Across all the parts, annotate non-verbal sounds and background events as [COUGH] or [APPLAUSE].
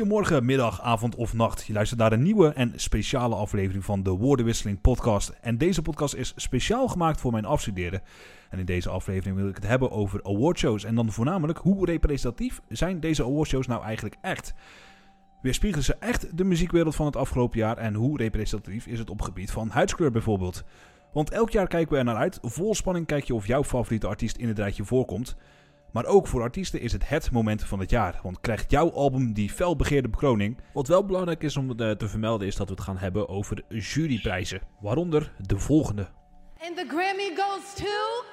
Goedemorgen, middag, avond of nacht. Je luistert naar een nieuwe en speciale aflevering van de Woordenwisseling podcast. En deze podcast is speciaal gemaakt voor mijn afstuderen. En in deze aflevering wil ik het hebben over awardshows. En dan voornamelijk, hoe representatief zijn deze awardshows nou eigenlijk echt? Weerspiegelen ze echt de muziekwereld van het afgelopen jaar? En hoe representatief is het op gebied van huidskleur bijvoorbeeld? Want elk jaar kijken we er naar uit. Vol spanning kijk je of jouw favoriete artiest in het rijtje voorkomt. Maar ook voor artiesten is het het moment van het jaar. Want krijgt jouw album die felbegeerde bekroning? Wat wel belangrijk is om eh, te vermelden is dat we het gaan hebben over juryprijzen. Waaronder de volgende. And the Grammy goes to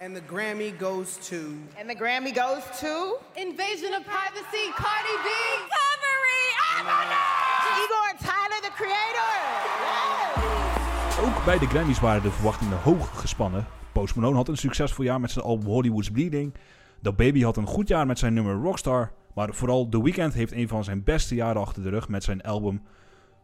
And the Grammy goes to And the Grammy goes to Invasion of Privacy, Cardi B. Recovery. God. Igor Tyler, the creator. Ook bij de Grammys waren de verwachtingen hoog gespannen. Post Malone had een succesvol jaar met zijn album Hollywood's Bleeding. The Baby had een goed jaar met zijn nummer Rockstar. Maar vooral The Weeknd heeft een van zijn beste jaren achter de rug met zijn album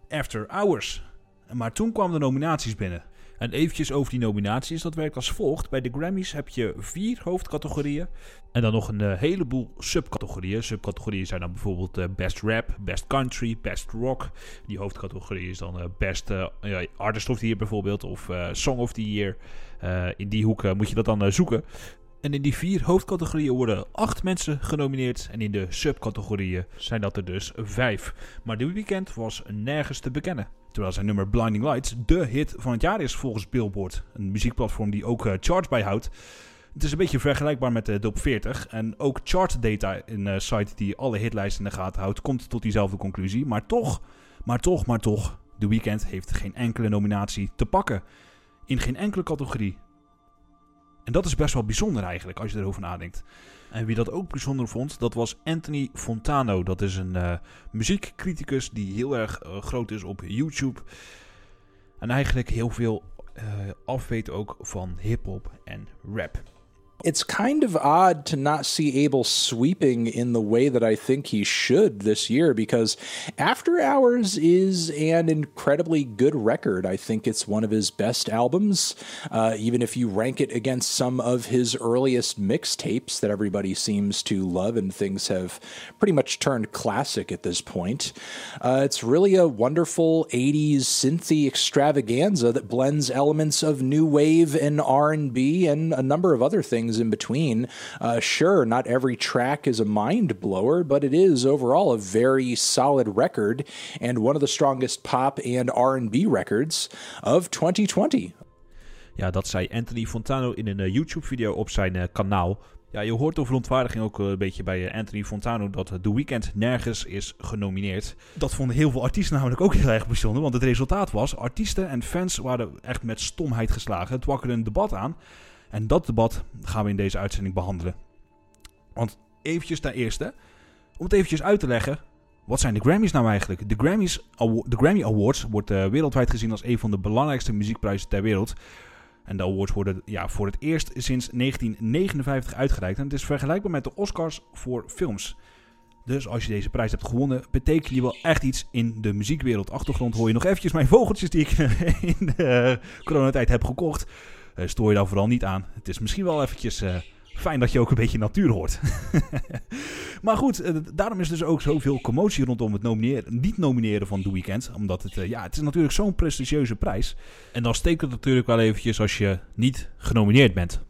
After Hours. Maar toen kwamen de nominaties binnen. En eventjes over die nominaties, dat werkt als volgt. Bij de Grammys heb je vier hoofdcategorieën. En dan nog een eh, heleboel subcategorieën. Subcategorieën zijn dan bijvoorbeeld eh, Best Rap, Best Country, Best Rock. Die hoofdcategorie is dan eh, Best Artist of the Year bijvoorbeeld. Of Song of the Year. In die hoek moet je dat dan zoeken. En in die vier hoofdcategorieën worden acht mensen genomineerd. En in de subcategorieën zijn dat er dus vijf. Maar dit weekend was nergens te bekennen. Terwijl zijn nummer Blinding Lights de hit van het jaar is volgens Billboard. Een muziekplatform die ook eh, charts bijhoudt. Het is een beetje vergelijkbaar met de Top 40. En ook Chart Data, een eh, site die alle hitlijsten in de gaten houdt, komt tot diezelfde conclusie. Maar toch, maar toch, maar toch, The Weeknd heeft geen enkele nominatie te pakken. In geen enkele categorie. En dat is best wel bijzonder eigenlijk, als je erover nadenkt. En wie dat ook bijzonder vond, dat was Anthony Fontano. Dat is een eh, muziekcriticus die heel erg eh, groot is op YouTube. En eigenlijk heel veel eh, afweet ook van hip-hop en rap. It's kind of odd to not see Abel sweeping in the way that I think he should this year because After Hours is an incredibly good record. I think it's one of his best albums, uh, even if you rank it against some of his earliest mixtapes that everybody seems to love and things have pretty much turned classic at this point. Uh, it's really a wonderful 80s synthy extravaganza that blends elements of new wave and R&B and a number of other things in between. Uh, sure, not every track is a mind blower, but it is overall a very solid record and one of the strongest pop and R&B records of 2020. Ja, dat zei Anthony Fontano in een eh, YouTube-video op zijn eh, kanaal. Ja, je hoort de verontwaardiging ook eh, een beetje bij Anthony Fontano dat The Weeknd nergens is genomineerd. Dat vonden heel veel artiesten namelijk ook heel erg bijzonder, want het resultaat was, artiesten en fans waren echt met stomheid geslagen. Het wakkerde een debat aan en dat debat gaan we in deze uitzending behandelen. Want eventjes ten eerste, om het eventjes uit te leggen, wat zijn de Grammys nou eigenlijk? De, Grammys, de Grammy Awards wordt eh, wereldwijd gezien als een van de belangrijkste muziekprijzen ter wereld. En de awards worden ja, voor het eerst sinds 1959 uitgereikt. En het is vergelijkbaar met de Oscars voor films. Dus als je deze prijs hebt gewonnen, betekent je wel echt iets in de muziekwereld. Achtergrond hoor je nog eventjes mijn vogeltjes die ik [LAUGHS] in de coronatijd heb gekocht. Eh, stoor je daar vooral niet aan. Het is misschien wel eventjes eh, fijn dat je ook een beetje natuur hoort. [LAUGHS] maar goed, eh, daarom is dus ook zoveel commotie rondom het nomineren, niet nomineren van The Weeknd. Omdat het, ja, het is natuurlijk zo'n prestigieuze prijs. En dan steekt het natuurlijk wel eventjes als je niet genomineerd bent.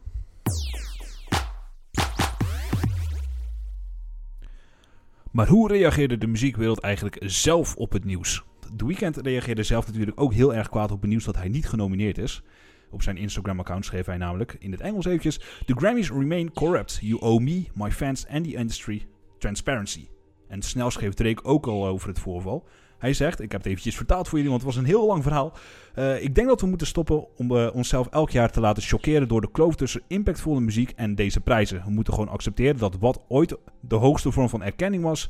Maar hoe reageerde de muziekwereld eigenlijk zelf op het nieuws? The Weeknd reageerde zelf natuurlijk ook heel erg kwaad op het nieuws dat hij niet genomineerd is. Op zijn Instagram-account schreef hij namelijk in het Engels eventjes... The Grammys remain corrupt. You owe me, my fans and the industry transparency. En snel schreef Drake ook al over het voorval. Hij zegt, ik heb het eventjes vertaald voor jullie, want het was een heel lang verhaal. Eh, ik denk dat we moeten stoppen om eh, onszelf elk jaar te laten chockeren door de kloof tussen impactvolle muziek en deze prijzen. We moeten gewoon accepteren dat wat ooit de hoogste vorm van erkenning was,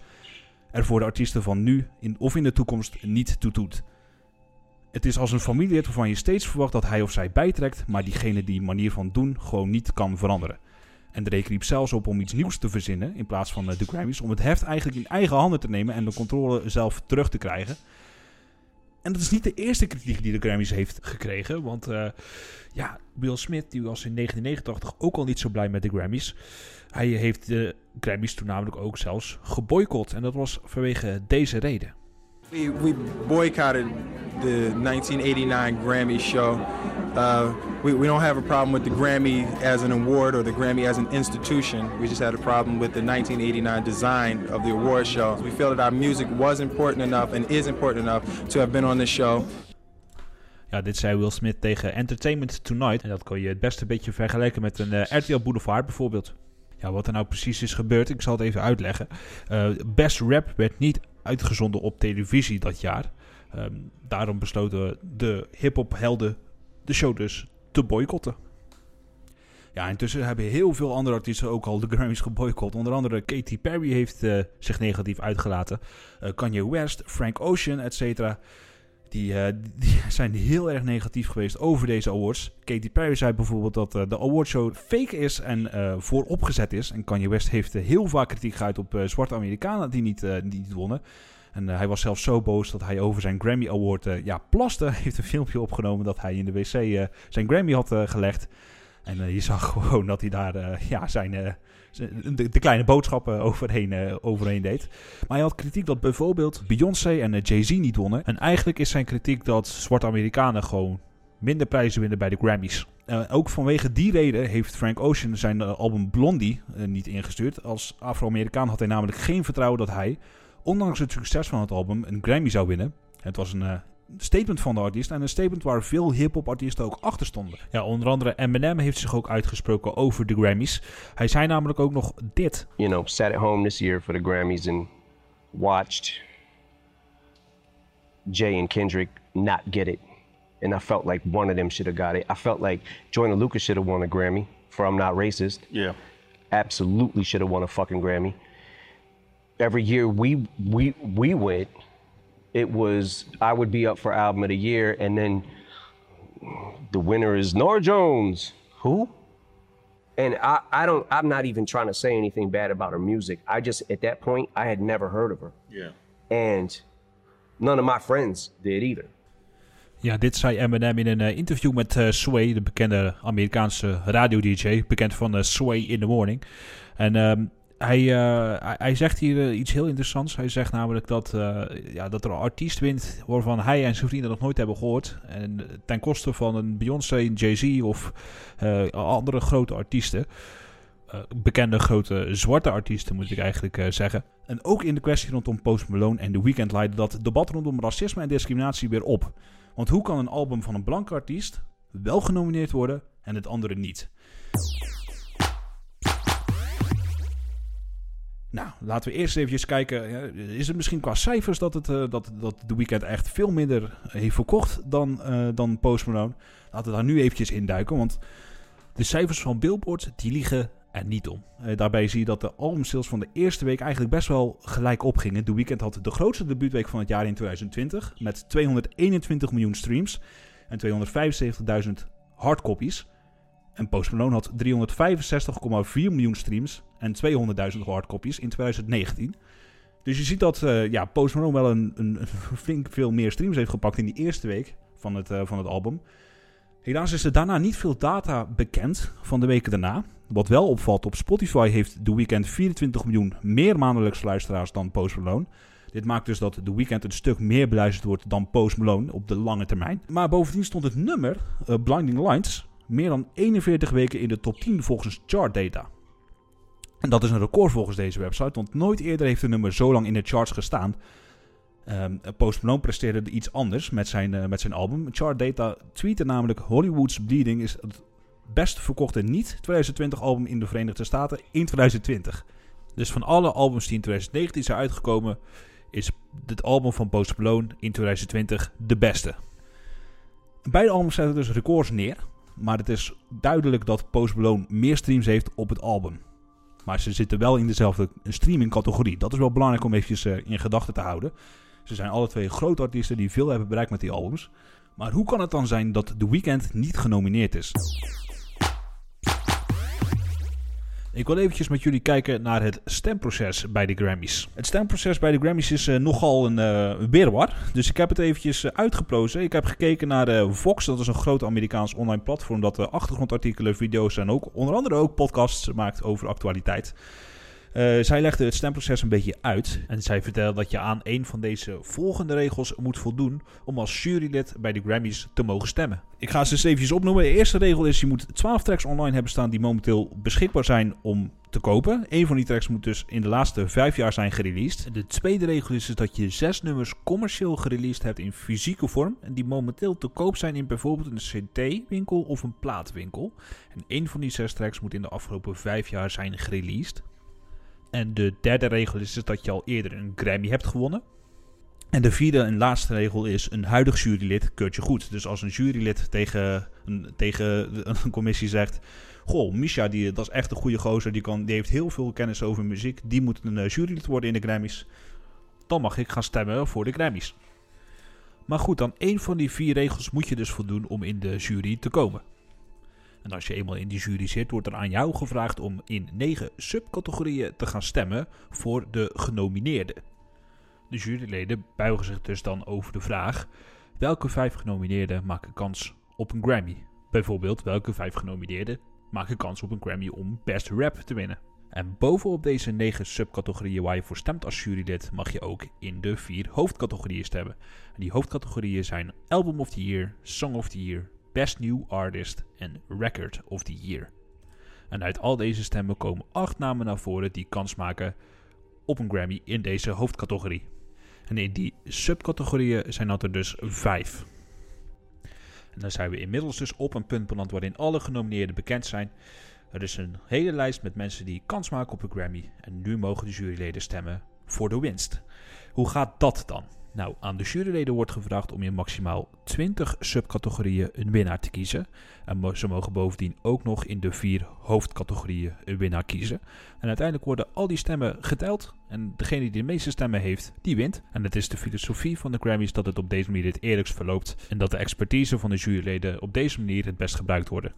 er voor de artiesten van nu in, of in de toekomst niet toe doet. Het is als een familielid waarvan je steeds verwacht dat hij of zij bijtrekt, maar diegene die manier van doen gewoon niet kan veranderen. En Drake riep zelfs op om iets nieuws te verzinnen in plaats van eh, de Grammys, om het heft eigenlijk in eigen handen te nemen en de controle zelf terug te krijgen. En dat is niet de eerste kritiek die de Grammys heeft gekregen. Want uh, ja, Will Smith die was in 1989 ook al niet zo blij met de Grammys. Hij heeft de Grammys toen namelijk ook zelfs geboycott. En dat was vanwege deze reden. We, we boycotted the 1989 Grammy show. Uh, we, we don't have a problem with the Grammy as an award or the Grammy as an institution. We just had a problem with the 1989 design of the award show. We feel that our music was important enough and is important enough to have been on this show. Ja, dit zei Will Smith tegen Entertainment Tonight. En dat kon je het beste beetje vergelijken met een uh, RTL Boulevard bijvoorbeeld. Ja, wat er nou precies is gebeurd, ik zal het even uitleggen. Uh, Best Rap werd niet uitgezonden op televisie dat jaar. Um, daarom besloten de hip-hop helden de show dus te boycotten. Ja, intussen hebben heel veel andere artiesten ook al de Grammys geboycott. Onder andere Katy Perry heeft uh, zich negatief uitgelaten. Uh, Kanye West, Frank Ocean, et cetera. Die, uh, die, [LAUGHS] zijn heel erg negatief geweest over deze awards. Katy Perry zei bijvoorbeeld dat de awardshow fake is en vooropgezet is. En Kanye West heeft heel vaak kritiek geuit op zwarte Amerikanen die niet, die niet wonnen. En uh, hij was zelfs zo boos dat hij over zijn Grammy Award uh, ja, plaste. [LAUGHS] Hij heeft een filmpje opgenomen dat hij in de wc uh, zijn Grammy had gelegd. En je zag [LAUGHS] gewoon dat hij daar ja, zijn, de, kleine boodschappen [LAUGHS] overheen, overheen deed. Maar hij had kritiek dat bijvoorbeeld Beyoncé en Jay-Z niet wonnen. En eigenlijk is zijn kritiek dat zwarte Amerikanen gewoon minder prijzen winnen bij de Grammys. ook vanwege die reden heeft Frank Ocean zijn album Blondie niet ingestuurd. Als Afro-Amerikaan had hij namelijk geen vertrouwen dat hij ondanks het succes van het album, een Grammy zou winnen. Het was een uh, statement van de artiest en een statement waar veel hip-hop artiesten ook achter stonden. Ja, onder andere Eminem heeft zich ook uitgesproken over de Grammys. Hij zei namelijk ook nog dit. You know, sat at home this year for the Grammys and watched Jay and Kendrick not get it. And I felt like one of them should have got it. I felt like Joyner Lucas should have won a Grammy for I'm Not Racist. Yeah. Absolutely should have won a fucking Grammy. every year we we we went, it was I would be up for album of the year, and then the winner is Nora Jones. Who? And I, I don't I'm not even trying to say anything bad about her music. I just at that point I had never heard of her. Yeah. And none of my friends did either. Ja, dit zei Eminem in een uh, interview met uh, Sway, de bekende Amerikaanse radio-dj, bekend van uh, Sway in the Morning. En um, hij, uh, hij zegt hier uh, iets heel interessants. Hij zegt namelijk dat, uh, ja, dat er een artiest wint waarvan hij en zijn vrienden nog nooit hebben gehoord. En ten koste van een Beyoncé, Jay-Z of andere grote artiesten. bekende grote zwarte artiesten moet ik eigenlijk zeggen. En ook in de kwestie rondom Post Malone en The Weeknd leidde dat debat rondom racisme en discriminatie weer op. Want hoe kan een album van een blanke artiest wel genomineerd worden en het andere niet? Nou, laten we eerst even kijken. Is het misschien qua cijfers dat, het, uh, dat, dat de weekend echt veel minder heeft verkocht dan, uh, dan Post Malone? Laten we daar nu eventjes induiken, want de cijfers van Billboard die liegen er niet om. Uh, daarbij zie je dat de albumsales van de eerste week eigenlijk best wel gelijk opgingen. De weekend had de grootste debuutweek van het jaar in 2020 met 221 miljoen streams en 275.000 hardcopies. En Post Malone had 365,4 miljoen streams en 200.000 hardcopies in 2019. Dus je ziet dat uh, ja, Post Malone wel een, een, flink veel meer streams heeft gepakt in die eerste week van het, uh, van het album. Helaas is er daarna niet veel data bekend van de weken daarna. Wat wel opvalt, op Spotify heeft The Weeknd 24 miljoen meer maandelijks luisteraars dan Post Malone. Dit maakt dus dat The Weeknd een stuk meer beluisterd wordt dan Post Malone op de lange termijn. Maar bovendien stond het nummer, uh, Blinding Lights, meer dan 41 weken in de top 10 volgens chartdata. En dat is een record volgens deze website, want nooit eerder heeft een nummer zo lang in de charts gestaan. Um, Post Malone presteerde iets anders met zijn, uh, met zijn album. Chartdata tweette namelijk Hollywood's Bleeding is het best verkochte niet-2020 album in de Verenigde Staten in 2020. Dus van alle albums die in 2019 zijn uitgekomen, is het album van Post Malone in 2020 de beste. Beide albums zetten dus records neer. Maar het is duidelijk dat Post Malone meer streams heeft op het album. Maar ze zitten wel in dezelfde streaming-categorie. Dat is wel belangrijk om eventjes uh, in gedachten te houden. Ze zijn alle twee grote artiesten die veel hebben bereikt met die albums. Maar hoe kan het dan zijn dat The Weeknd niet genomineerd is? Ik wil eventjes met jullie kijken naar het stemproces bij de Grammys. Het stemproces bij de Grammys is eh, nogal een uh, weerwar. Dus ik heb het eventjes uh, uitgeplozen. Ik heb gekeken naar Vox, dat is een groot Amerikaans online platform dat achtergrondartikelen, video's en ook onder andere ook podcasts maakt over actualiteit. Uh, zij legde het stemproces een beetje uit en zij vertelde dat je aan een van deze volgende regels moet voldoen om als jurylid bij de Grammys te mogen stemmen. Ik ga ze eens even opnoemen. De eerste regel is je moet 12 tracks online hebben staan die momenteel beschikbaar zijn om te kopen. Een van die tracks moet dus in de laatste vijf jaar zijn gereleased. De tweede regel is, is dat je zes nummers commercieel gereleased hebt in fysieke vorm en die momenteel te koop zijn in bijvoorbeeld een CD-winkel of een plaatwinkel. En een van die zes tracks moet in de afgelopen vijf jaar zijn gereleased. En de derde regel is dus dat je al eerder een Grammy hebt gewonnen. En de vierde en laatste regel is: een huidig jurylid keurt je goed. Dus als een jurylid tegen een, tegen een [LAUGHS] commissie zegt: Goh, Misha, die, dat is echt een goede gozer. Die, kan, die heeft heel veel kennis over muziek. Die moet een uh, jurylid worden in de Grammys. Dan mag ik gaan stemmen voor de Grammys. Maar goed, dan één van die vier regels moet je dus voldoen om in de jury te komen. En als je eenmaal in die jury zit, wordt er aan jou gevraagd om in negen subcategorieën te gaan stemmen voor de genomineerden. De juryleden buigen zich dus dan over de vraag: welke vijf genomineerden maken kans op een Grammy? Bijvoorbeeld, welke vijf genomineerden maken kans op een Grammy om Best Rap te winnen? En bovenop deze negen subcategorieën waar je voor stemt als jurylid, mag je ook in de vier hoofdcategorieën stemmen. En die hoofdcategorieën zijn Album of the Year, Song of the Year, Best New Artist en Record of the Year. En uit al deze stemmen komen acht namen naar voren die kans maken op een Grammy in deze hoofdcategorie. En in die subcategorieën zijn dat er dus vijf. En dan zijn we inmiddels dus op een punt beland waarin alle genomineerden bekend zijn. Er is een hele lijst met mensen die kans maken op een Grammy. En nu mogen de juryleden stemmen voor de winst. Hoe gaat dat dan? Nou, aan de juryleden wordt gevraagd om in maximaal 20 subcategorieën een winnaar te kiezen. En ze mogen bovendien ook nog in de vier hoofdcategorieën een winnaar kiezen. En uiteindelijk worden al die stemmen geteld. En degene die de meeste stemmen heeft, die wint. En het is de filosofie van de Grammys dat het op deze manier het eerlijkst verloopt. En dat de expertise van de juryleden op deze manier het best gebruikt worden.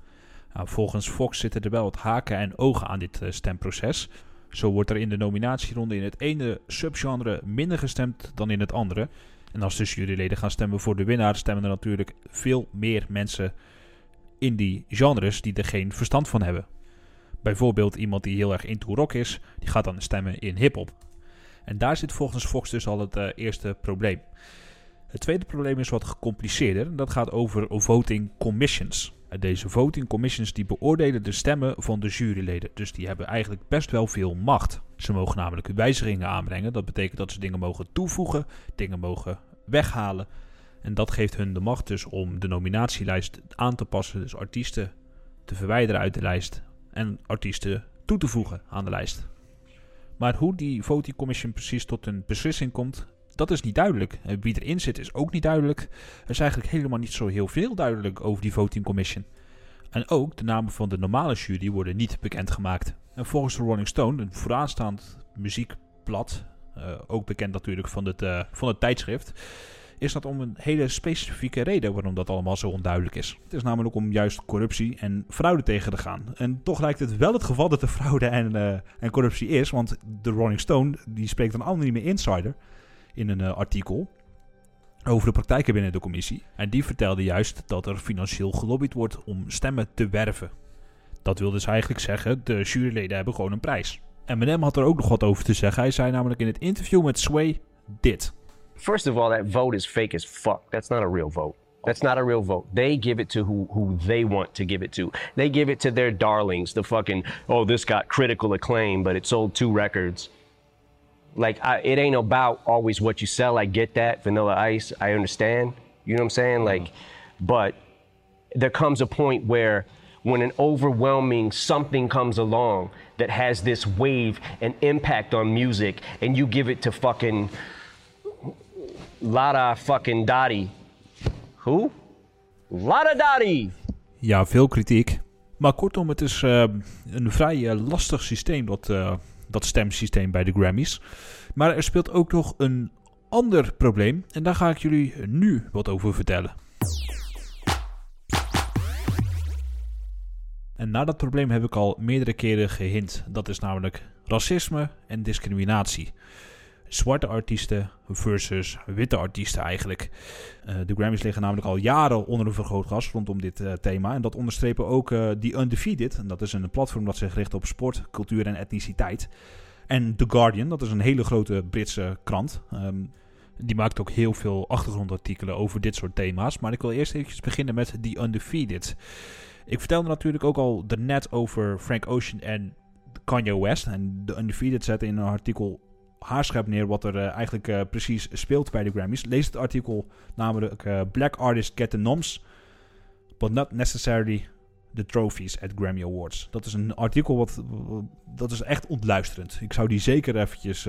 Nou, volgens Fox zitten er wel wat haken en ogen aan dit uh, stemproces. Zo wordt er in de nominatieronde in het ene subgenre minder gestemd dan in het andere. En als dus juryleden gaan stemmen voor de winnaar, stemmen er natuurlijk veel meer mensen in die genres die er geen verstand van hebben. Bijvoorbeeld iemand die heel erg into rock is, die gaat dan stemmen in hip-hop. En daar zit volgens Fox dus al het uh, eerste probleem. Het tweede probleem is wat gecompliceerder. Dat gaat over voting commissions. Deze voting commissions die beoordelen de stemmen van de juryleden. Dus die hebben eigenlijk best wel veel macht. Ze mogen namelijk wijzigingen aanbrengen. Dat betekent dat ze dingen mogen toevoegen, dingen mogen weghalen. En dat geeft hun de macht dus om de nominatielijst aan te passen. Dus artiesten te verwijderen uit de lijst en artiesten toe te voegen aan de lijst. Maar hoe die voting commission precies tot een beslissing komt, dat is niet duidelijk. Wie erin zit is ook niet duidelijk. Er is eigenlijk helemaal niet zo heel veel duidelijk over die voting commission. En ook de namen van de normale jury worden niet bekendgemaakt. En volgens de Rolling Stone, een vooraanstaand muziekblad, uh, ook bekend natuurlijk van het, uh, van het tijdschrift, is dat om een hele specifieke reden waarom dat allemaal zo onduidelijk is. Het is namelijk om juist corruptie en fraude tegen te gaan. En toch lijkt het wel het geval dat er fraude en, en corruptie is, want de Rolling Stone die spreekt niet meer insider in een uh, artikel over de praktijken binnen de commissie. En die vertelde juist dat er financieel gelobbyd wordt om stemmen te werven. Dat wil dus eigenlijk zeggen, de juryleden hebben gewoon een prijs. Eminem had er ook nog wat over te zeggen. Hij zei namelijk in het interview met Sway dit. First of all, that vote is fake as fuck. That's not a real vote. That's not a real vote. They give it to who, who they want to give it to. They give it to their darlings. The fucking, oh, this got critical acclaim, but it sold two records. Like I, it ain't about always what you sell. I get that Vanilla Ice. I understand. You know what I'm saying? Like, but there comes a point where when an overwhelming something comes along that has this wave and impact on music, and you give it to fucking Lada fucking Dottie. Who? Lada Dottie. Ja, veel kritiek. Maar kortom, het is uh, een vrij uh, lastig systeem dat uh, dat stemsysteem bij de Grammys. Maar er speelt ook nog een ander probleem en daar ga ik jullie nu wat over vertellen. En naar dat probleem heb ik al meerdere keren gehint. Dat is namelijk racisme en discriminatie. Zwarte artiesten versus witte artiesten eigenlijk. Uh, de Grammys liggen namelijk al jaren onder een vergrootglas rondom dit uh, thema. En dat onderstrepen ook uh, The Undefeated. En dat is een platform dat zich richt op sport, cultuur en etniciteit. En The Guardian, dat is een hele grote Britse krant. Um, die maakt ook heel veel achtergrondartikelen over dit soort thema's. Maar ik wil eerst even beginnen met The Undefeated. Ik vertelde natuurlijk ook al net over Frank Ocean en Kanye West. En The Undefeated zette in een artikel haarscherp neer wat er uh, eigenlijk uh, precies speelt bij de Grammys. Lees het artikel namelijk uh, Black Artists Get the Noms, but not necessarily the trophies at Grammy Awards. Dat is een artikel wat, dat is echt ontluisterend. Ik zou die zeker eventjes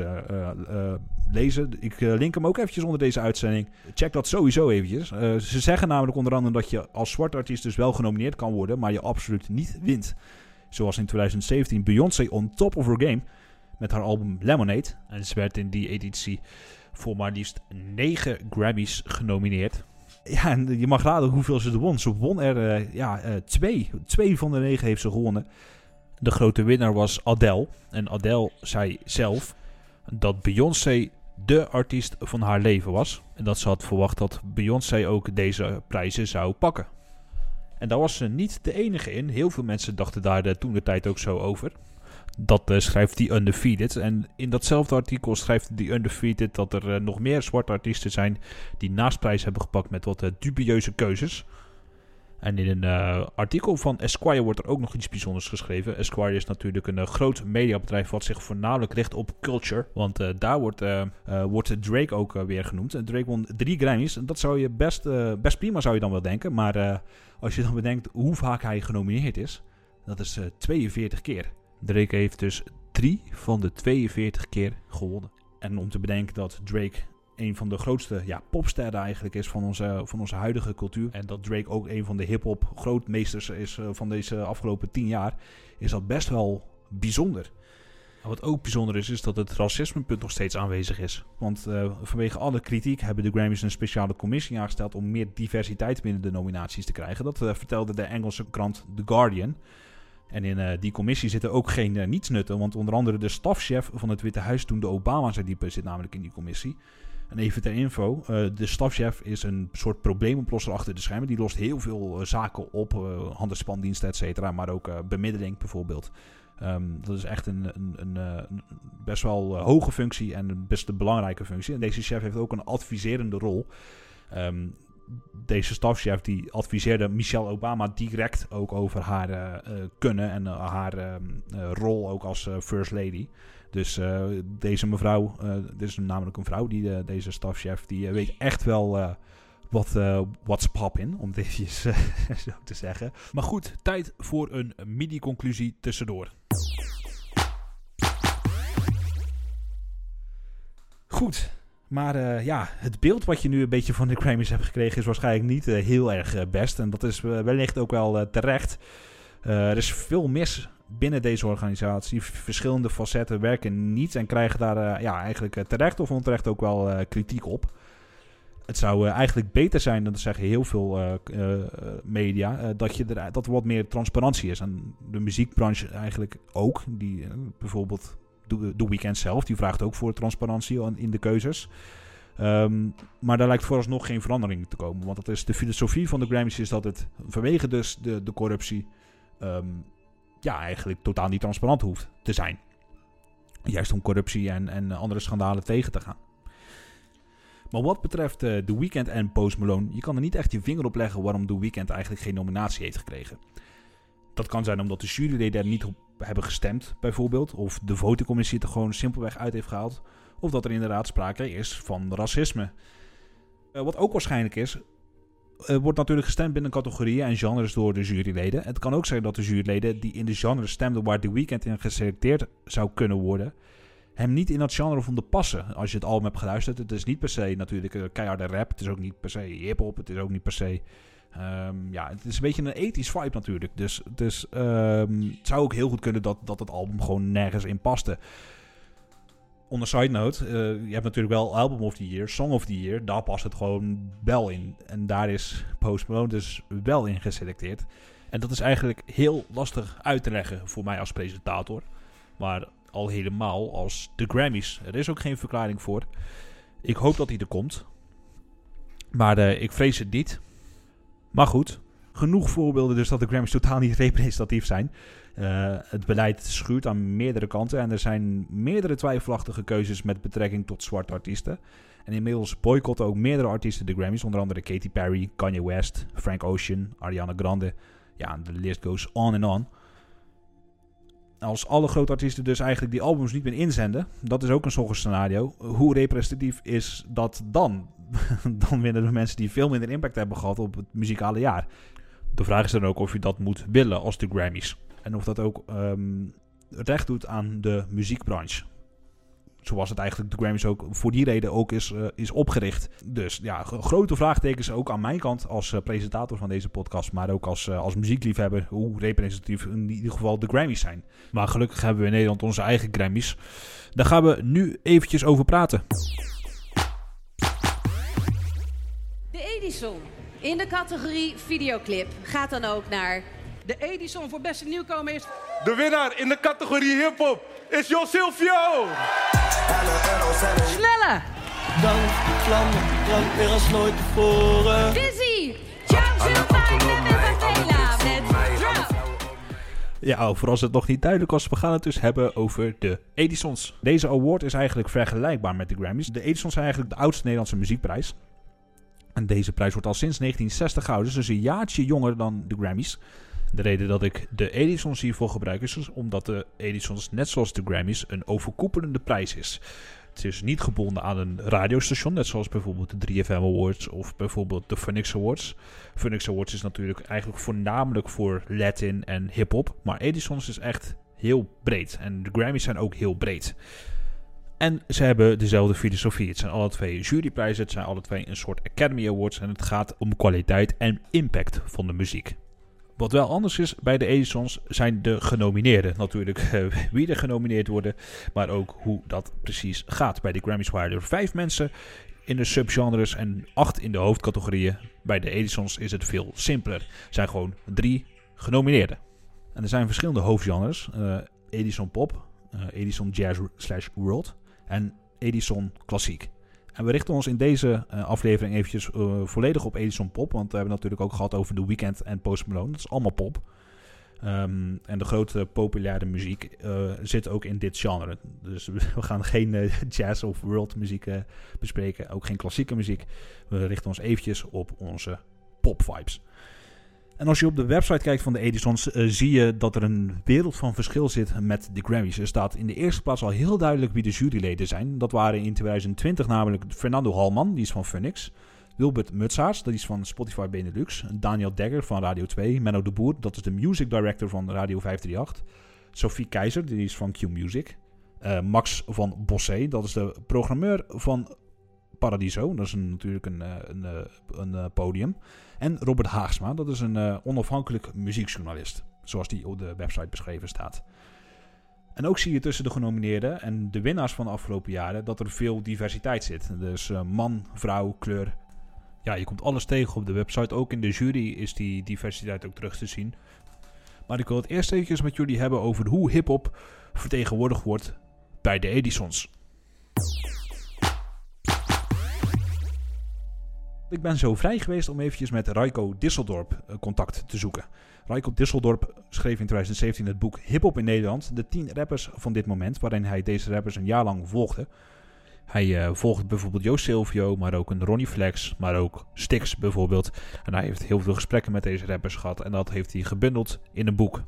lezen. Ik link hem ook eventjes onder deze uitzending. Check dat sowieso eventjes. ze zeggen namelijk onder andere dat je als zwarte artiest dus wel genomineerd kan worden, maar je absoluut niet wint. Zoals in 2017 Beyoncé on top of her game met haar album Lemonade. En ze werd in die editie voor maar liefst 9 Grammys genomineerd. Ja, en je mag raden hoeveel ze won. Ze won er uh, ja, uh, twee. Twee van de negen heeft ze gewonnen. De grote winnaar was Adele. En Adele zei zelf dat Beyoncé de artiest van haar leven was. En dat ze had verwacht dat Beyoncé ook deze prijzen zou pakken. En daar was ze niet de enige in. Heel veel mensen dachten daar de, toen de tijd ook zo over. Dat uh, schrijft die Undefeated. En in datzelfde artikel schrijft die Undefeated dat er uh, nog meer zwarte artiesten zijn die naast prijs hebben gepakt met wat uh, dubieuze keuzes. En in een artikel van Esquire wordt er ook nog iets bijzonders geschreven. Esquire is natuurlijk een groot mediabedrijf wat zich voornamelijk richt op culture. Want daar wordt, wordt Drake ook weer genoemd. En Drake won drie Grammys. En dat zou je best, best prima zou je dan wel denken. Maar als je dan bedenkt hoe vaak hij genomineerd is, dat is 42 keer. Drake heeft dus drie van de 42 keer gewonnen. En om te bedenken dat Drake een van de grootste ja, popsterren eigenlijk is van onze, van onze huidige cultuur. En dat Drake ook een van de hip-hop grootmeesters is uh, van deze afgelopen tien jaar. Is dat best wel bijzonder. En wat ook bijzonder is, is dat het racismepunt nog steeds aanwezig is. Want uh, vanwege alle kritiek hebben de Grammys een speciale commissie aangesteld om meer diversiteit binnen de nominaties te krijgen. Dat uh, vertelde de Engelse krant The Guardian. En in uh, die commissie zitten ook geen uh, nietsnutten. Want onder andere de stafchef van het Witte Huis toen de Obama's diepen zit namelijk in die commissie. En even ter info, uh, de stafchef is een soort probleemoplosser achter de schermen. Die lost heel veel zaken op, handelsspandiensten, et cetera. Maar ook bemiddeling bijvoorbeeld. Um, dat is echt een, een, een, best wel hoge functie en een best een belangrijke functie. En deze chef heeft ook een adviserende rol. Um, deze stafchef die adviseerde Michelle Obama direct ook over haar uh, kunnen en uh, haar uh, rol ook als first lady. Dus deze mevrouw, dit is namelijk een vrouw, die, deze stafchef, die weet echt wel wat what's in, om dit [LAUGHS] zo te zeggen. Maar goed, tijd voor een mini-conclusie tussendoor. Goed, maar uh, ja, het beeld wat je nu een beetje van de Grammys hebt gekregen is waarschijnlijk niet uh, heel erg uh, best. En dat is wellicht ook wel terecht. er is veel mis binnen deze organisatie. Verschillende facetten werken niet en krijgen daar ja, eigenlijk terecht of onterecht ook wel kritiek op. Het zou eigenlijk beter zijn, dat zeggen heel veel media, dat, je er, dat er wat meer transparantie is. En de muziekbranche eigenlijk ook. Die bijvoorbeeld de Weekend zelf, die vraagt ook voor transparantie in de keuzes. Um, maar daar lijkt vooralsnog geen verandering te komen. Want dat is de filosofie van de Grammys is dat het vanwege dus de, de corruptie um, ja, eigenlijk totaal niet transparant hoeft te zijn. Juist om corruptie en, en andere schandalen tegen te gaan. Maar wat betreft uh, The Weeknd en Post je kan er niet echt je vinger op leggen waarom The Weeknd eigenlijk geen nominatie heeft gekregen. Dat kan zijn omdat de juryleden er niet op hebben gestemd, bijvoorbeeld. Of de votingcommissie het er gewoon simpelweg uit heeft gehaald. Of dat er inderdaad sprake is van racisme. Uh, wat ook waarschijnlijk is, wordt natuurlijk gestemd binnen categorieën en genres door de juryleden. Het kan ook zijn dat de juryleden die in de genre stemden waar The Weeknd in geselecteerd zou kunnen worden, hem niet in dat genre vonden passen. Als je het album hebt geluisterd, het is niet per se natuurlijk keiharde rap, het is ook niet per se hip-hop, het is ook niet per se Um, ja, het is een beetje een ethisch vibe natuurlijk. Dus, dus um, het zou ook heel goed kunnen dat, dat het album gewoon nergens in paste. On side note, uh, je hebt natuurlijk wel Album of the Year, Song of the Year. Daar past het gewoon wel in. En daar is Post Malone dus wel in geselecteerd. En dat is eigenlijk heel lastig uit te leggen voor mij als presentator. Maar al helemaal als de Grammys. Er is ook geen verklaring voor. Ik hoop dat hij er komt. Maar eh, ik vrees het niet. Maar goed, genoeg voorbeelden dus dat de Grammys totaal niet [LAUGHS] representatief zijn. Uh, het beleid schuurt aan meerdere kanten en er zijn meerdere twijfelachtige keuzes met betrekking tot zwarte artiesten. En inmiddels boycotten ook meerdere artiesten de Grammys, onder andere Katy Perry, Kanye West, Frank Ocean, Ariana Grande. Ja, de list goes on en on. Als alle grote artiesten dus eigenlijk die albums niet meer inzenden, dat is ook een soort scenario. Hoe representatief is dat dan? [LAUGHS] dan winnen de mensen die veel minder impact hebben gehad op het muzikale jaar. De vraag is dan ook of je dat moet willen als de Grammys. En of dat ook um, recht doet aan de muziekbranche. Zoals het eigenlijk de Grammys ook voor die reden ook is, uh, is opgericht. Dus ja, grote vraagtekens ook aan mijn kant als uh, presentator van deze podcast. Maar ook als, uh, als muziekliefhebber hoe representatief in ieder geval de Grammys zijn. Maar gelukkig hebben we in Nederland onze eigen Grammys. Daar gaan we nu eventjes over praten. Edison in de categorie videoclip gaat dan ook naar de Edison voor beste nieuwkomer is... De winnaar in de categorie hip-hop is Jo Silvio. Snelle. Dan vlammen, brand weer als nooit tevoren. Dizzy. Ciao, met Drop. Ja, voor als het nog niet duidelijk was, we gaan het dus hebben over de Edisons. Deze award is eigenlijk vergelijkbaar met de Grammys. De Edisons zijn eigenlijk de oudste Nederlandse muziekprijs. En deze prijs wordt al sinds 1960 gehouden, dus een jaartje jonger dan de Grammys. De reden dat ik de Edisons hiervoor gebruik is dus omdat de Edisons, net zoals de Grammys, een overkoepelende prijs is. Het is niet gebonden aan een radiostation, net zoals bijvoorbeeld de 3FM Awards of bijvoorbeeld de Phoenix Awards. Phoenix Awards is natuurlijk eigenlijk voornamelijk voor Latin en hip-hop, maar Edisons is echt heel breed. En de Grammys zijn ook heel breed. En ze hebben dezelfde filosofie. Het zijn alle twee juryprijzen, het zijn alle twee een soort Academy Awards en het gaat om kwaliteit en impact van de muziek. Wat wel anders is bij de Edisons zijn de genomineerden. Natuurlijk uh, wie er genomineerd worden, maar ook hoe dat precies gaat. Bij de Grammys waren er vijf mensen in de subgenres en acht in de hoofdcategorieën. Bij de Edisons is het veel simpeler. Er zijn gewoon drie genomineerden. En er zijn verschillende hoofdgenres. Uh, Edison Pop, uh, Edison Jazz slash World en Edison Klassiek. En we richten ons in deze uh, aflevering eventjes uh, volledig op Edison Pop. Want we hebben natuurlijk ook gehad over The Weeknd en Post Malone. Dat is allemaal pop. Um, en de grote populaire muziek uh, zit ook in dit genre. Dus we gaan geen jazz of world muziek bespreken. Ook geen klassieke muziek. We richten ons eventjes op onze pop vibes. En als je op de website kijkt van de Edisons, uh, zie je dat er een wereld van verschil zit met de Grammys. Er staat in de eerste plaats al heel duidelijk wie de juryleden zijn. Dat waren in 2020 namelijk Fernando Halman, die is van Phoenix. Wilbert Mutsaars, dat is van Spotify Benelux. Daniel Degger van Radio 2. Menno de Boer, dat is de music director van Radio 538. Sophie Keizer, die is van Q Music. Uh, Max van Bossé, dat is de programmeur van Paradiso. Dat is een, natuurlijk een, een, een podium. En Robert Haagsma, dat is een uh, onafhankelijk muziekjournalist. Zoals die op de website beschreven staat. En ook zie je tussen de genomineerden en de winnaars van de afgelopen jaren dat er veel diversiteit zit. Dus uh, man, vrouw, kleur. Ja, je komt alles tegen op de website. Ook in de jury is die diversiteit ook terug te zien. Maar ik wil het eerst eventjes met jullie hebben over hoe hip-hop vertegenwoordigd wordt bij de Edisons. Ik ben zo vrij geweest om eventjes met Raiko Disseldorp contact te zoeken. Raiko Disseldorp schreef in 2017 het boek Hip Hop in Nederland, de 10 rappers van dit moment, waarin hij deze rappers een jaar lang volgde. Hij uh, volgt bijvoorbeeld Joost Silvio, maar ook een Ronnie Flex, maar ook Stix bijvoorbeeld. En hij heeft heel veel gesprekken met deze rappers gehad en dat heeft hij gebundeld in een boek.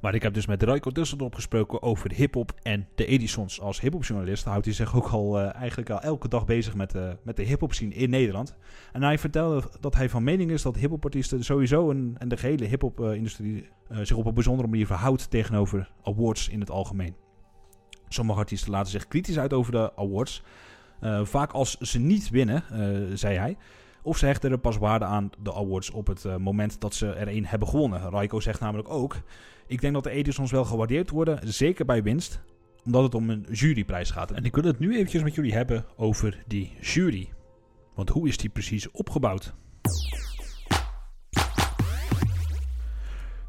Maar ik heb dus met Raiko Dusseldorp gesproken over hip-hop en de Edisons. Als hip-hopjournalist houdt hij zich ook al uh, eigenlijk al elke dag bezig met, uh, met de hip-hop scene in Nederland. En hij vertelde dat hij van mening is dat hip-hop-artiesten sowieso een, en de gehele hip-hop-industrie uh, zich op een bijzondere manier verhoudt tegenover awards in het algemeen. Sommige artiesten laten zich kritisch uit over de awards. vaak als ze niet winnen, zei hij. Of ze hechten er pas waarde aan de awards op het uh, moment dat ze er een hebben gewonnen. Raiko zegt namelijk ook: Ik denk dat de Edisons wel gewaardeerd worden, zeker bij winst, omdat het om een juryprijs gaat. En ik wil het nu eventjes met jullie hebben over die jury. Want hoe is die precies opgebouwd?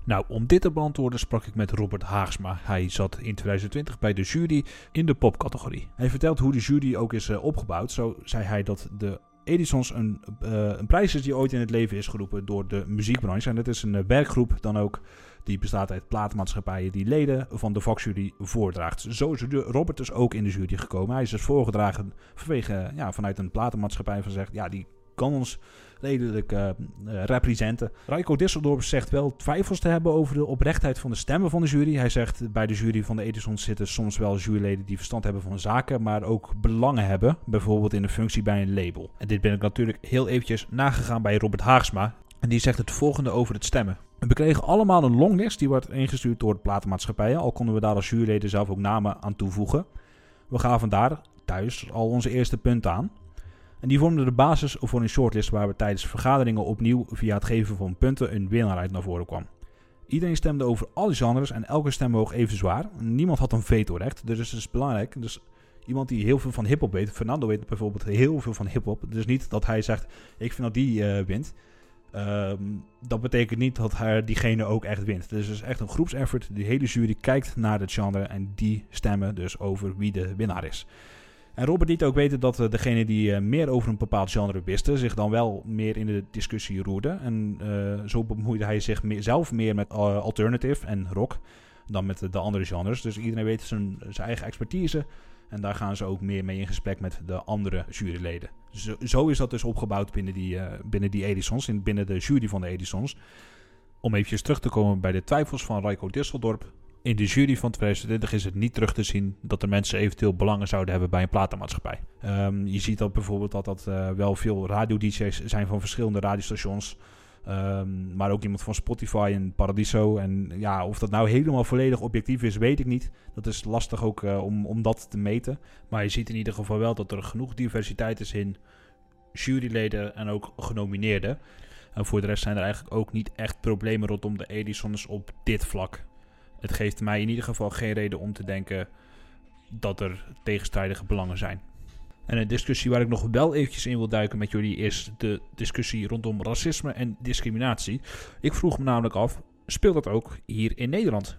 Nou, om dit te beantwoorden sprak ik met Robert Haagsma. Hij zat in 2020 bij de jury in de popcategorie. Hij vertelt hoe de jury ook is eh, opgebouwd. Zo zei hij dat de Edisons een, eh, een prijs is die ooit in het leven is geroepen door de muziekbranche. En dat is een eh, werkgroep dan ook die bestaat uit platenmaatschappijen die leden van de vakjury voordraagt. Zo is Robert dus ook in de jury gekomen. Hij is dus voorgedragen vanwege, ja, vanuit een platenmaatschappij van zegt, ja, die kan ons redelijk uh, representen. Raiko Disseldorp zegt wel twijfels te hebben over de oprechtheid van de stemmen van de jury. Hij zegt bij de jury van de Edisons zitten soms wel juryleden die verstand hebben van zaken, maar ook belangen hebben, bijvoorbeeld in de functie bij een label. En dit ben ik natuurlijk heel eventjes nagegaan bij Robert Haagsma. En die zegt het volgende over het stemmen. We kregen allemaal een longlist die wordt ingestuurd door de platenmaatschappijen, al konden we daar als juryleden zelf ook namen aan toevoegen. We gaven daar thuis al onze eerste punten aan. En die vormden de basis voor een shortlist waar we tijdens vergaderingen opnieuw via het geven van punten een winnaar uit naar voren kwam. Iedereen stemde over alle genres en elke stem woog even zwaar. Niemand had een vetorecht, dus het is belangrijk. Dus iemand die heel veel van hip-hop weet, Fernando weet bijvoorbeeld heel veel van hip-hop. Dus niet dat hij zegt: Ik vind dat die uh, wint. Um, dat betekent niet dat hij, diegene ook echt wint. Dus het is echt een groepseffort. De hele jury kijkt naar het genre en die stemmen dus over wie de winnaar is. En Robert liet ook weten dat uh, degene die uh, meer over een bepaald genre wisten, zich dan wel meer in de discussie roerde. En uh, zo bemoeide hij zich meer, zelf meer met alternative en rock dan met de, de andere genres. Dus iedereen weet zijn, zijn eigen expertise. En daar gaan ze ook meer mee in gesprek met de andere juryleden. Zo, is dat dus opgebouwd binnen die, binnen die Edisons, in, binnen de jury van de Edisons. Om eventjes terug te komen bij de twijfels van Raiko Disseldorp. In de jury van 2020 is het niet terug te zien dat er mensen eventueel belangen zouden hebben bij een platenmaatschappij. Um, je ziet dat bijvoorbeeld dat dat uh, wel veel radio-dj's zijn van verschillende radiostations. Um, maar ook iemand van Spotify en Paradiso. En ja, of dat nou helemaal volledig objectief is, weet ik niet. Dat is lastig ook uh, om, om dat te meten. Maar je ziet in ieder geval wel dat er genoeg diversiteit is in juryleden en ook genomineerden. En voor de rest zijn er eigenlijk ook niet echt problemen rondom de Edisons op dit vlak het geeft mij in ieder geval geen reden om te denken dat er tegenstrijdige belangen zijn. En een discussie waar ik nog wel eventjes in wil duiken met jullie is de discussie rondom racisme en discriminatie. Ik vroeg me namelijk af, speelt dat ook hier in Nederland?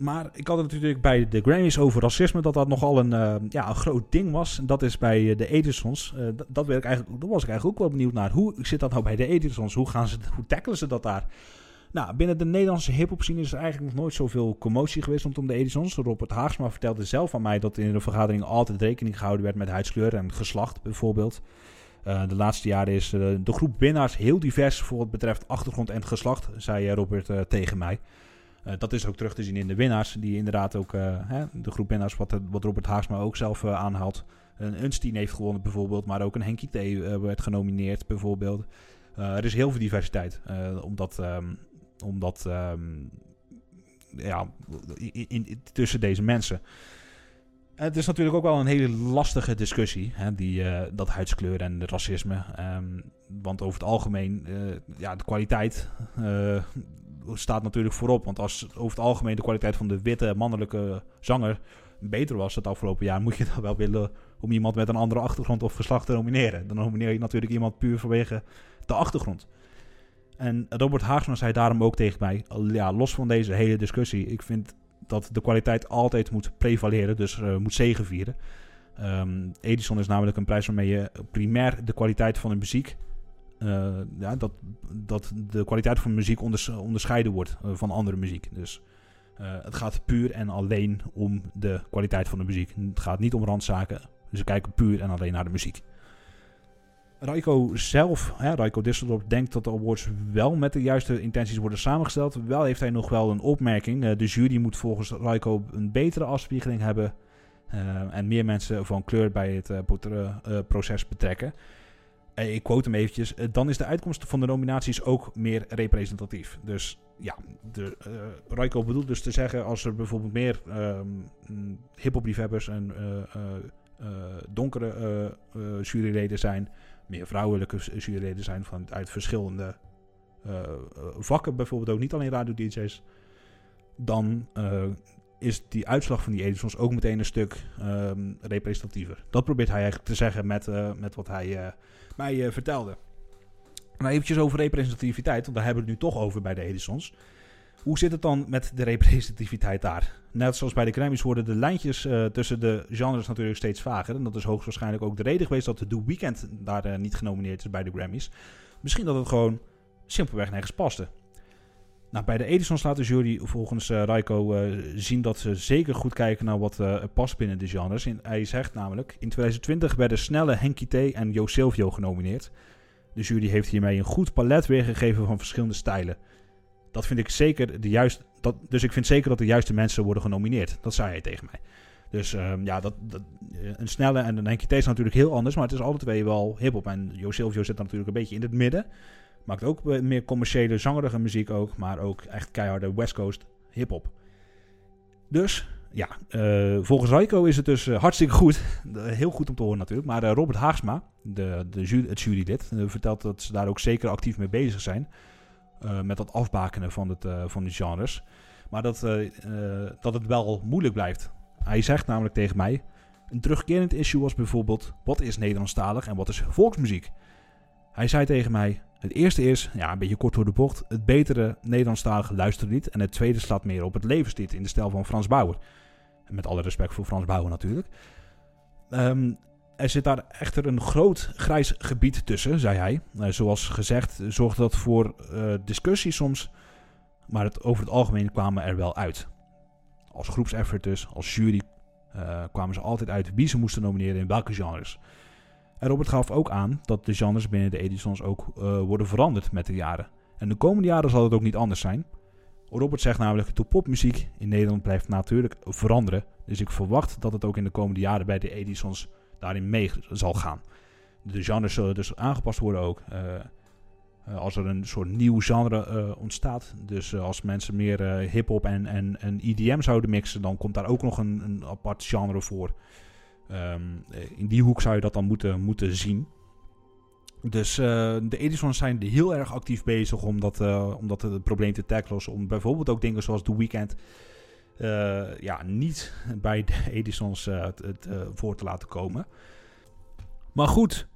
Maar ik had het natuurlijk bij de Grammys over racisme, dat dat nogal een, uh, ja, een groot ding was. En dat is bij de Edisons. Uh, dat, ik eigenlijk, dat was ik eigenlijk ook wel benieuwd naar. Hoe zit dat nou bij de Edisons? Hoe, gaan ze, hoe tackelen ze dat daar? Nou, binnen de Nederlandse hip-hop is er eigenlijk nog nooit zoveel commotie geweest rondom de Edisons. Robert Haagsma vertelde zelf aan mij dat in de vergadering altijd rekening gehouden werd met huidskleur en geslacht, bijvoorbeeld. De laatste jaren is de groep winnaars heel divers voor wat betreft achtergrond en geslacht, zei Robert tegen mij. Uh, dat is ook terug te zien in de winnaars, die inderdaad ook, uh, hè, de groep winnaars, wat, wat Robert Haagsma ook zelf aanhaalt. Een Unstein heeft gewonnen bijvoorbeeld, maar ook een Henkie T werd genomineerd bijvoorbeeld. er is heel veel diversiteit, omdat, um, omdat um, ja, tussen deze mensen. Het is natuurlijk ook wel een hele lastige discussie, hè, die, dat huidskleur en racisme. Um, want over het algemeen, ja, de kwaliteit staat natuurlijk voorop. Want als over het algemeen de kwaliteit van de witte mannelijke zanger beter was het afgelopen jaar, moet je dan wel willen om iemand met een andere achtergrond of geslacht te nomineren. Dan nomineer je natuurlijk iemand puur vanwege de achtergrond. En Robert Haagsma zei daarom ook tegen mij, ja, los van deze hele discussie, ik vind dat de kwaliteit altijd moet prevaleren, dus uh, moet zegenvieren. Um, Edison is namelijk een prijs waarmee je primair de kwaliteit van de muziek, uh, ja, dat, dat de kwaliteit van muziek onders, onderscheiden wordt uh, van andere muziek. Dus het gaat puur en alleen om de kwaliteit van de muziek. Het gaat niet om randzaken, dus we kijken puur en alleen naar de muziek. Raiko zelf, hè, Raiko Disseldorp, denkt dat de awards wel met de juiste intenties worden samengesteld. Wel heeft hij nog wel een opmerking. De jury moet volgens Raiko een betere afspiegeling hebben en meer mensen van kleur bij het uh, proces betrekken. Ik quote hem eventjes. dan is de uitkomst van de nominaties ook meer representatief. Dus ja, de, Raiko bedoelt dus te zeggen als er bijvoorbeeld meer um, hip-hop liefhebbers en donkere juryleden zijn meer vrouwelijke juryleden zijn van, uit verschillende uh, vakken, bijvoorbeeld ook niet alleen radio-dj's, dan uh, is die uitslag van die Edisons ook meteen een stuk um, representatiever. Dat probeert hij eigenlijk te zeggen met, uh, met wat hij mij vertelde. Nou, eventjes over representativiteit, want daar hebben we het nu toch over bij de Edisons. Hoe zit het dan met de representativiteit daar? Net zoals bij de Grammys worden de lijntjes tussen de genres natuurlijk steeds vager. En dat is hoogstwaarschijnlijk ook de reden geweest dat The Weeknd daar niet genomineerd is bij de Grammys. Misschien dat het gewoon simpelweg nergens paste. Nou, bij de Edisons laat de jury volgens uh, Raiko zien dat ze zeker goed kijken naar wat past binnen de genres. Hij zegt namelijk, in 2020 werden snelle Henky T en Jo Silvio genomineerd. De jury heeft hiermee een goed palet weergegeven van verschillende stijlen. Dat vind ik zeker de juiste. Dat, dus ik vind zeker dat de juiste mensen worden genomineerd. Dat zei hij tegen mij. Dus um, ja, dat, een snelle en een Henky T is natuurlijk heel anders. Maar het is alle twee wel hip-hop. En Jo Silvio zit natuurlijk een beetje in het midden. Maakt ook meer commerciële, zangerige muziek ook. Maar ook echt keiharde West Coast hip-hop. Dus ja, uh, volgens Raiko is het dus uh, hartstikke goed. [LAUGHS] heel goed om te horen natuurlijk. Maar uh, Robert Haagsma, de, de jury, het jurylid, vertelt dat ze daar ook zeker actief mee bezig zijn. met dat afbakenen van, het, van de genres. Maar dat, dat het wel moeilijk blijft. Hij zegt namelijk tegen mij... Een terugkerend issue was bijvoorbeeld... Wat is Nederlandstalig en wat is volksmuziek? Hij zei tegen mij... Het eerste is, ja, een beetje kort door de bocht... Het betere Nederlandstalige luisterlied. En het tweede slaat meer op het levenslied in de stijl van Frans Bauer. Met alle respect voor Frans Bauer natuurlijk. Um, er zit daar echter een groot grijs gebied tussen, zei hij. Uh, zoals gezegd zorgt dat voor uh, discussie soms, maar het, over het algemeen kwamen er wel uit. Als groepseffort dus, als jury, uh, kwamen ze altijd uit wie ze moesten nomineren in welke genres. En Robert gaf ook aan dat de genres binnen de Edisons ook worden veranderd met de jaren. En de komende jaren zal het ook niet anders zijn. Robert zegt namelijk, de popmuziek in Nederland blijft natuurlijk veranderen. Dus ik verwacht dat het ook in de komende jaren bij de Edisons daarin mee zal gaan. De genres zullen dus aangepast worden ook. Uh, als er een soort nieuw genre ontstaat. Dus als mensen meer hip-hop en, en, en EDM zouden mixen, dan komt daar ook nog een, een apart genre voor. Um, in die hoek zou je dat dan moeten, moeten zien. Dus uh, de Edisons zijn heel erg actief bezig om dat, uh, om dat het probleem te tackelen. Om bijvoorbeeld ook dingen zoals The Weeknd ja, niet bij de Edisons het voor te laten komen. Maar goed,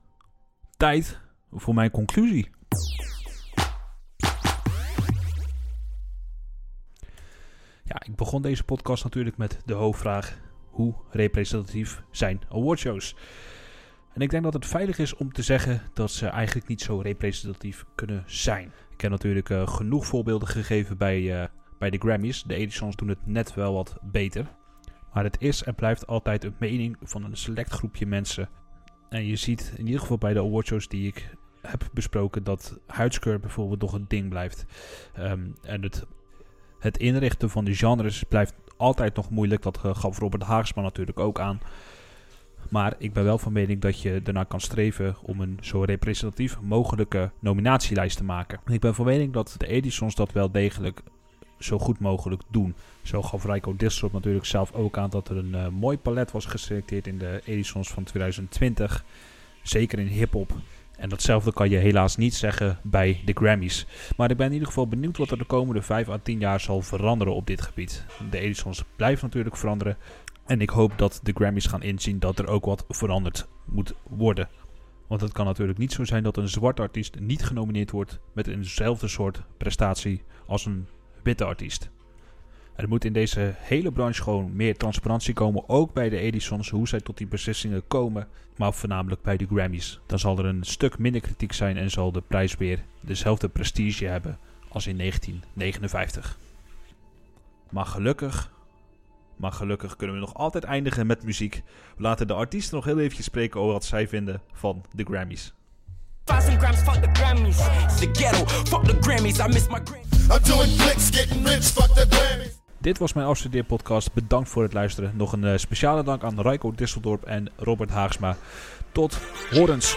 tijd voor mijn conclusie. Ja, ik begon deze podcast natuurlijk met de hoofdvraag: hoe representatief zijn awardshows? En ik denk dat het veilig is om te zeggen dat ze eigenlijk niet zo representatief kunnen zijn. Ik heb natuurlijk uh, genoeg voorbeelden gegeven bij, uh, bij de Grammys. De Edisons doen het net wel wat beter. Maar het is en blijft altijd een mening van een select groepje mensen. En je ziet in ieder geval bij de awardshows die ik heb besproken dat huidskeur bijvoorbeeld nog een ding blijft. Um, en het, het inrichten van de genres blijft altijd nog moeilijk. Dat gaf Robert Haagsma natuurlijk ook aan. Maar ik ben wel van mening dat je ernaar kan streven om een zo representatief mogelijke nominatielijst te maken. Ik ben van mening dat de Edisons dat wel degelijk zo goed mogelijk doen. Zo gaf Rijko Disselop natuurlijk zelf ook aan dat er een uh, mooi palet was geselecteerd in de Edisons van 2020. Zeker in hip-hop. En datzelfde kan je helaas niet zeggen bij de Grammys. Maar ik ben in ieder geval benieuwd wat er de komende 5 à 10 jaar zal veranderen op dit gebied. De Edisons blijven natuurlijk veranderen. En ik hoop dat de Grammys gaan inzien dat er ook wat veranderd moet worden. Want het kan natuurlijk niet zo zijn dat een zwarte artiest niet genomineerd wordt met eenzelfde soort prestatie als een witte artiest. Er moet in deze hele branche gewoon meer transparantie komen, ook bij de Edisons, hoe zij tot die beslissingen komen, maar voornamelijk bij de Grammys. Dan zal er een stuk minder kritiek zijn en zal de prijs weer dezelfde prestige hebben als in 1959. Maar gelukkig maar gelukkig kunnen we nog altijd eindigen met muziek. We laten de artiesten nog heel eventjes spreken over wat zij vinden van de Grammys. grams, fuck the Grammys. the ghetto, fuck the Grammys. I miss my I'm doing flicks, getting rich, fuck the Grammys. Dit was mijn afstudeerpodcast. Bedankt voor het luisteren. Nog een uh, speciale dank aan Raiko Disseldorp en Robert Haagsma. Tot horens.